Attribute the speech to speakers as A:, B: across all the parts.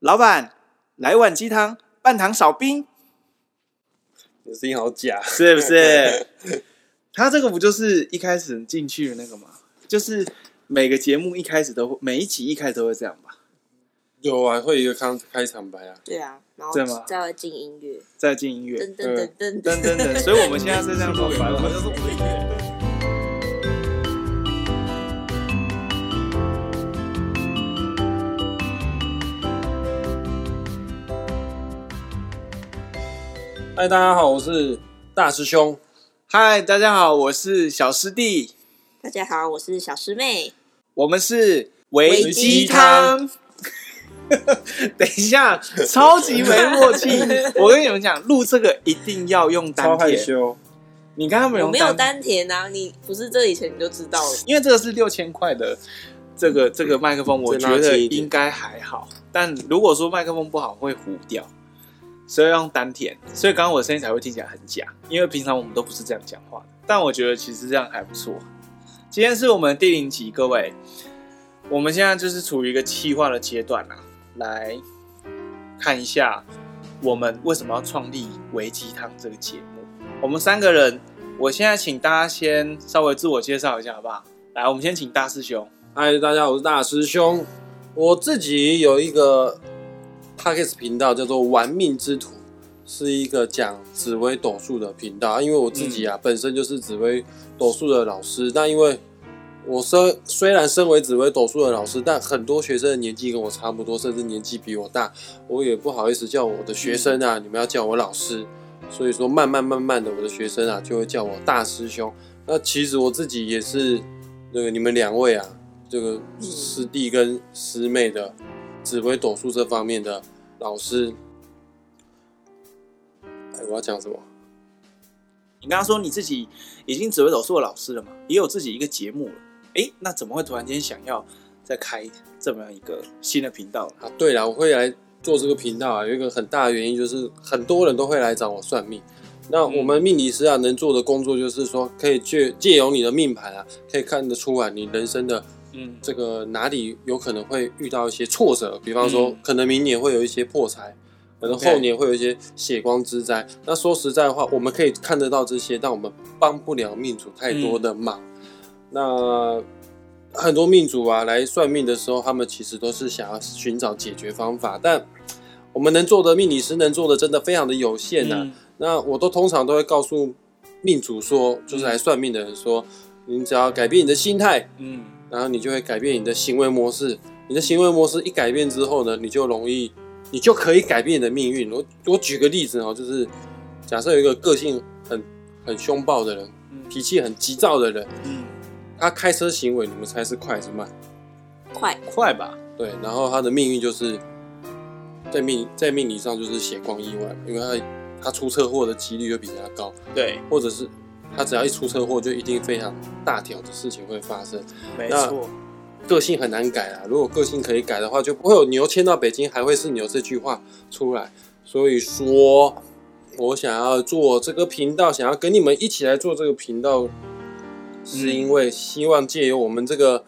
A: 老板，来碗鸡汤，半糖少冰。
B: 你声音好假，
A: 是不是？他这个不就是一开始进去的那个吗？就是每个节目一开始都会，每一集一开始都会这样吧？
B: 有啊，会有一个开开场白啊。
C: 对啊，然后再会进音乐，
A: 再进音乐，
C: 噔噔噔噔
A: 噔噔噔。所以我们现在是这样说，白了，就是音乐。
B: 嗨，大家好，我是大师兄。
A: 嗨，大家好，我是小师弟。
C: 大家好，我是小师妹。
A: 我们是维鸡汤。等一下，超级没默契。我跟你们讲，录这个一定要用丹田。
B: 超害羞。
A: 你刚刚没有？
C: 我没有丹田啊！你不是这以前你就知道了。
A: 因为这个是六千块的这个这个麦克风，我觉得应该还好。但如果说麦克风不好，会糊掉。所以用丹田，所以刚刚我的声音才会听起来很假，因为平常我们都不是这样讲话的。但我觉得其实这样还不错。今天是我们第零集，各位，我们现在就是处于一个企划的阶段啊，来看一下我们为什么要创立维鸡汤这个节目。我们三个人，我现在请大家先稍微自我介绍一下，好不好？来，我们先请大师兄。
B: 嗨，大家好，我是大师兄。我自己有一个。Podcast 频道叫做“玩命之徒”，是一个讲紫薇斗数的频道。因为我自己啊，嗯、本身就是紫薇斗数的老师。但因为我身虽然身为紫薇斗数的老师，但很多学生的年纪跟我差不多，甚至年纪比我大，我也不好意思叫我的学生啊，嗯、你们要叫我老师。所以说，慢慢慢慢的，我的学生啊，就会叫我大师兄。那其实我自己也是那个你们两位啊，这个师弟跟师妹的。紫薇斗数这方面的老师，哎，我要讲什么？
A: 你刚刚说你自己已经紫微斗数的老师了嘛？也有自己一个节目了。哎，那怎么会突然间想要再开这么样一个新的频道
B: 啊？对了，我会来做这个频道啊，有一个很大的原因就是很多人都会来找我算命。那我们命理师啊，能做的工作就是说，可以借借由你的命盘啊，可以看得出来你人生的。嗯，这个哪里有可能会遇到一些挫折？比方说，嗯、可能明年会有一些破财，可能后年会有一些血光之灾。那说实在话，我们可以看得到这些，但我们帮不了命主太多的忙。嗯、那很多命主啊来算命的时候，他们其实都是想要寻找解决方法，但我们能做的命理师能做的真的非常的有限呐、啊。嗯、那我都通常都会告诉命主说，就是来算命的人说，你只要改变你的心态，嗯。然后你就会改变你的行为模式，你的行为模式一改变之后呢，你就容易，你就可以改变你的命运。我我举个例子哦，就是假设有一个个性很很凶暴的人，脾气很急躁的人，嗯，他开车行为，你们猜是快还是慢？
C: 快
A: 快吧？
B: 对，然后他的命运就是在命在命理上就是血光意外，因为他他出车祸的几率就比人家高，
A: 对，
B: 或者是。他只要一出车祸，就一定非常大条的事情会发生。
A: 没错，
B: 个性很难改啊。如果个性可以改的话，就不会有“牛迁到北京还会是牛”这句话出来。所以说，我想要做这个频道，想要跟你们一起来做这个频道，是因为希望借由我们这个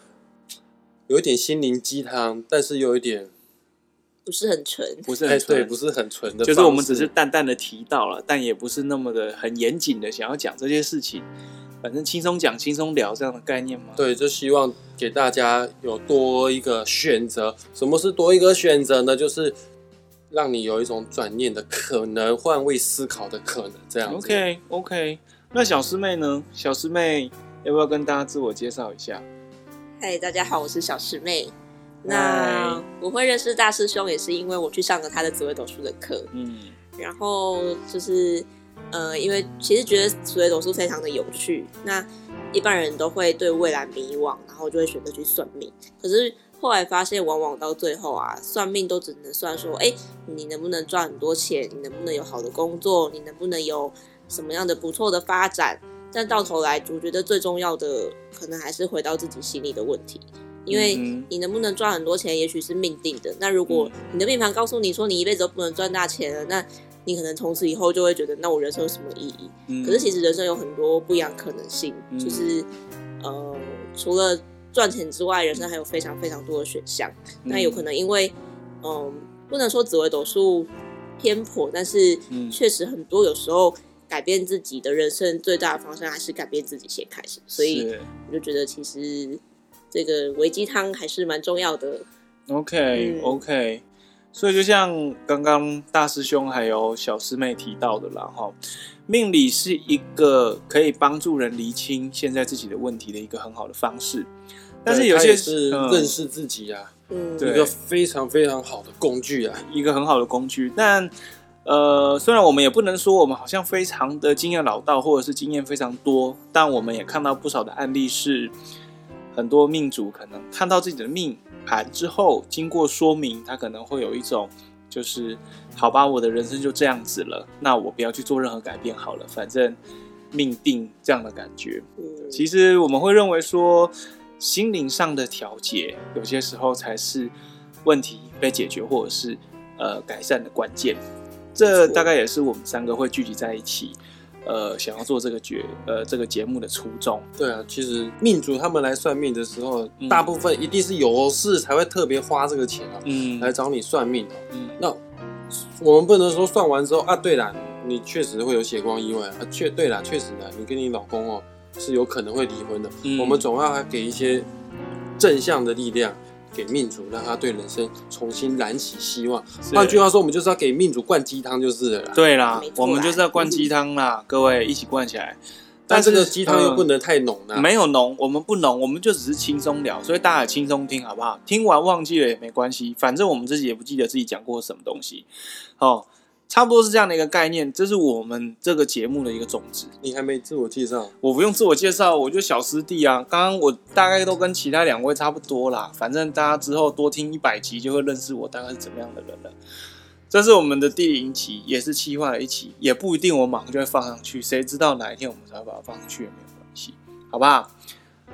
B: 有一点心灵鸡汤，但是有一点。
C: 不是很纯，
A: 不是很纯，
B: 对，不是很纯的，
A: 就是我们只是淡淡的提到了，但也不是那么的很严谨的想要讲这些事情，反正轻松讲轻松聊这样的概念嘛。
B: 对，就希望给大家有多一个选择。什么是多一个选择呢？就是让你有一种转念的可能，换位思考的可能，这样子。
A: OK OK，那小师妹呢？小师妹要不要跟大家自我介绍一下？
C: 嗨，大家好，我是小师妹。那我会认识大师兄，也是因为我去上了他的紫微斗数的课。嗯，然后就是，呃，因为其实觉得紫微斗数非常的有趣。那一般人都会对未来迷惘，然后就会选择去算命。可是后来发现，往往到最后啊，算命都只能算说，哎，你能不能赚很多钱？你能不能有好的工作？你能不能有什么样的不错的发展？但到头来，我觉得最重要的，可能还是回到自己心里的问题。因为你能不能赚很多钱，也许是命定的。那如果你的命盘告诉你说你一辈子都不能赚大钱了，那你可能从此以后就会觉得，那我人生有什么意义？嗯、可是其实人生有很多不一样可能性，嗯、就是呃，除了赚钱之外，人生还有非常非常多的选项。嗯、那有可能因为嗯、呃，不能说紫微斗数偏颇，但是确实很多有时候改变自己的人生最大的方向还是改变自己先开始，所以我就觉得其实这个维鸡汤还是蛮重要的。
A: OK OK，所以就像刚刚大师兄还有小师妹提到的啦，哈，命理是一个可以帮助人厘清现在自己的问题的一个很好的方式，但是有些
B: 是认识自己啊。嗯，一个非常非常好的工具啊，
A: 一个很好的工具。但呃，虽然我们也不能说我们好像非常的经验老道，或者是经验非常多，但我们也看到不少的案例，是很多命主可能看到自己的命盘之后，经过说明，他可能会有一种就是好吧，我的人生就这样子了，那我不要去做任何改变好了，反正命定这样的感觉。其实我们会认为说。心灵上的调节，有些时候才是问题被解决或者是呃改善的关键。这大概也是我们三个会聚集在一起，呃，想要做这个节呃这个节目的初衷。
B: 对啊，其实命主他们来算命的时候，嗯、大部分一定是有事才会特别花这个钱啊，嗯，来找你算命。嗯，那我们不能说算完之后啊，对了，你确实会有血光意外啊，确对了，确实的，你跟你老公哦。是有可能会离婚的。嗯、我们总要给一些正向的力量给命主，让他对人生重新燃起希望。换句话说，我们就是要给命主灌鸡汤，就是了啦。
A: 对啦，我们就是要灌鸡汤啦，嗯、各位一起灌起来。
B: 但这个鸡汤又不能太浓了、啊。
A: 没有浓，我们不浓，我们就只是轻松聊，所以大家轻松听好不好？听完忘记了也没关系，反正我们自己也不记得自己讲过什么东西。哦。差不多是这样的一个概念，这是我们这个节目的一个宗旨。
B: 你还没自我介绍？
A: 我不用自我介绍，我就小师弟啊。刚刚我大概都跟其他两位差不多啦，反正大家之后多听一百集就会认识我大概是怎么样的人了。这是我们的第零期，也是企划的一期，也不一定我马上就会放上去，谁知道哪一天我们才会把它放上去也没有关系，好不好？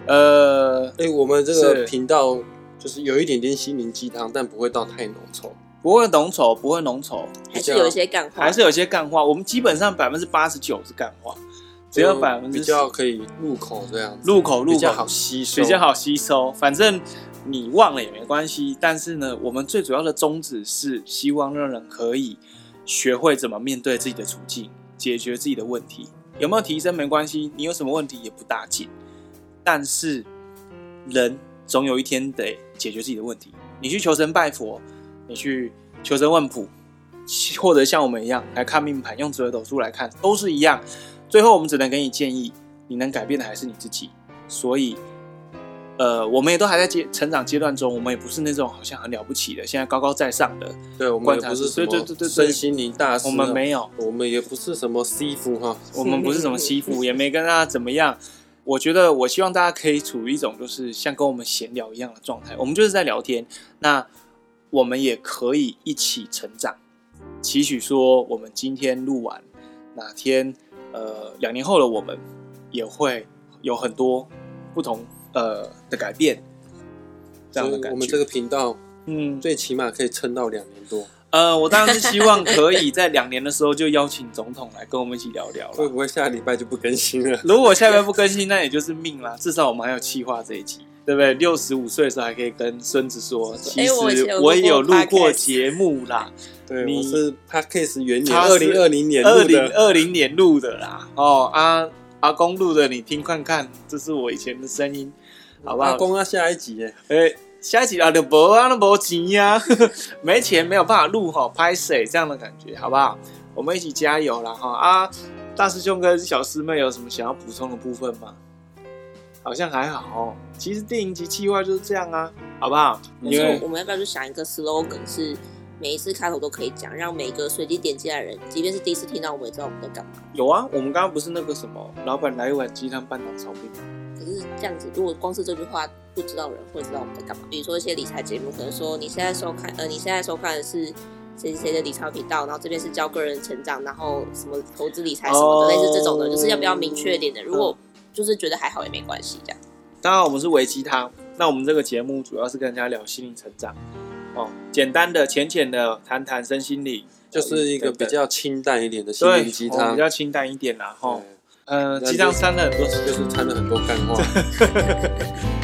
A: 呃，
B: 哎、欸，我们这个频道就是有一点点心灵鸡汤，但不会到太浓稠。
A: 不会浓稠，不会浓稠，
C: 还是有一些干话，
A: 还是有一些干话。我们基本上百分之八十九是干话，只有百分之
B: 比较可以入口这样，
A: 入口入口
B: 比较好吸收，
A: 比较好吸收。反正你忘了也没关系。但是呢，我们最主要的宗旨是希望让人可以学会怎么面对自己的处境，解决自己的问题。有没有提升没关系，你有什么问题也不大紧。但是人总有一天得解决自己的问题。你去求神拜佛。你去求神问卜，或者像我们一样来看命盘，用紫微斗数来看，都是一样。最后我们只能给你建议，你能改变的还是你自己。所以，呃，我们也都还在阶成长阶段中，我们也不是那种好像很了不起的，现在高高在上的。
B: 对，我们也不是什么身心灵大师，
A: 我们没有，
B: 我们也不是什么师傅哈，
A: 我们不是什么师傅，也没跟大家怎么样。我觉得，我希望大家可以处于一种就是像跟我们闲聊一样的状态，我们就是在聊天。那。我们也可以一起成长，期许说，我们今天录完，哪天，呃，两年后的我们也会有很多不同呃的改变，这样的感觉。
B: 我们这个频道，嗯，最起码可以撑到两年多。
A: 呃，我当然是希望可以在两年的时候就邀请总统来跟我们一起聊聊
B: 了。会不会下礼拜就不更新了？
A: 如果下礼拜不更新，那也就是命啦。至少我们还有企划这一集。对不对？六十五岁的时候还可以跟孙子说，其实我也有录过节目啦。
B: 对，你是 Podcast 元年二零二零年
A: 二零二零年录的啦。哦，阿阿公录的，你听看看，这是我以前的声音，好不好？
B: 阿公要下一集哎，
A: 哎，下一集啊，就无啊，那无钱呀，没钱没有办法录哈，拍谁这样的感觉，好不好？我们一起加油啦哈！啊，大师兄跟小师妹有什么想要补充的部分吗？好像还好哦。其实电影及企划就是这样啊，好不好？
C: 没错，我们要不要就想一个 slogan，是每一次开头都可以讲，让每个随机点进来的人，即便是第一次听到，我们也知道我们在干嘛。
A: 有啊，我们刚刚不是那个什么，老板来一碗鸡汤半糖炒饼。
C: 可是这样子，如果光是这句话不知道人会知道我们在干嘛。比如说一些理财节目，可能说你现在收看，呃，你现在收看的是谁谁谁的理财频道，然后这边是教个人成长，然后什么投资理财什么的，哦、类似这种的，就是要比较明确一点的？如果就是觉得还好也没关系，这样。
A: 大家好，我们是微鸡汤。那我们这个节目主要是跟人家聊心灵成长，哦，简单的、浅浅的谈谈身心理，
B: 就是一个比较清淡一点的心灵鸡汤，
A: 比较清淡一点啦，哈。呃，鸡汤掺了很多，
B: 就是掺了很多干话。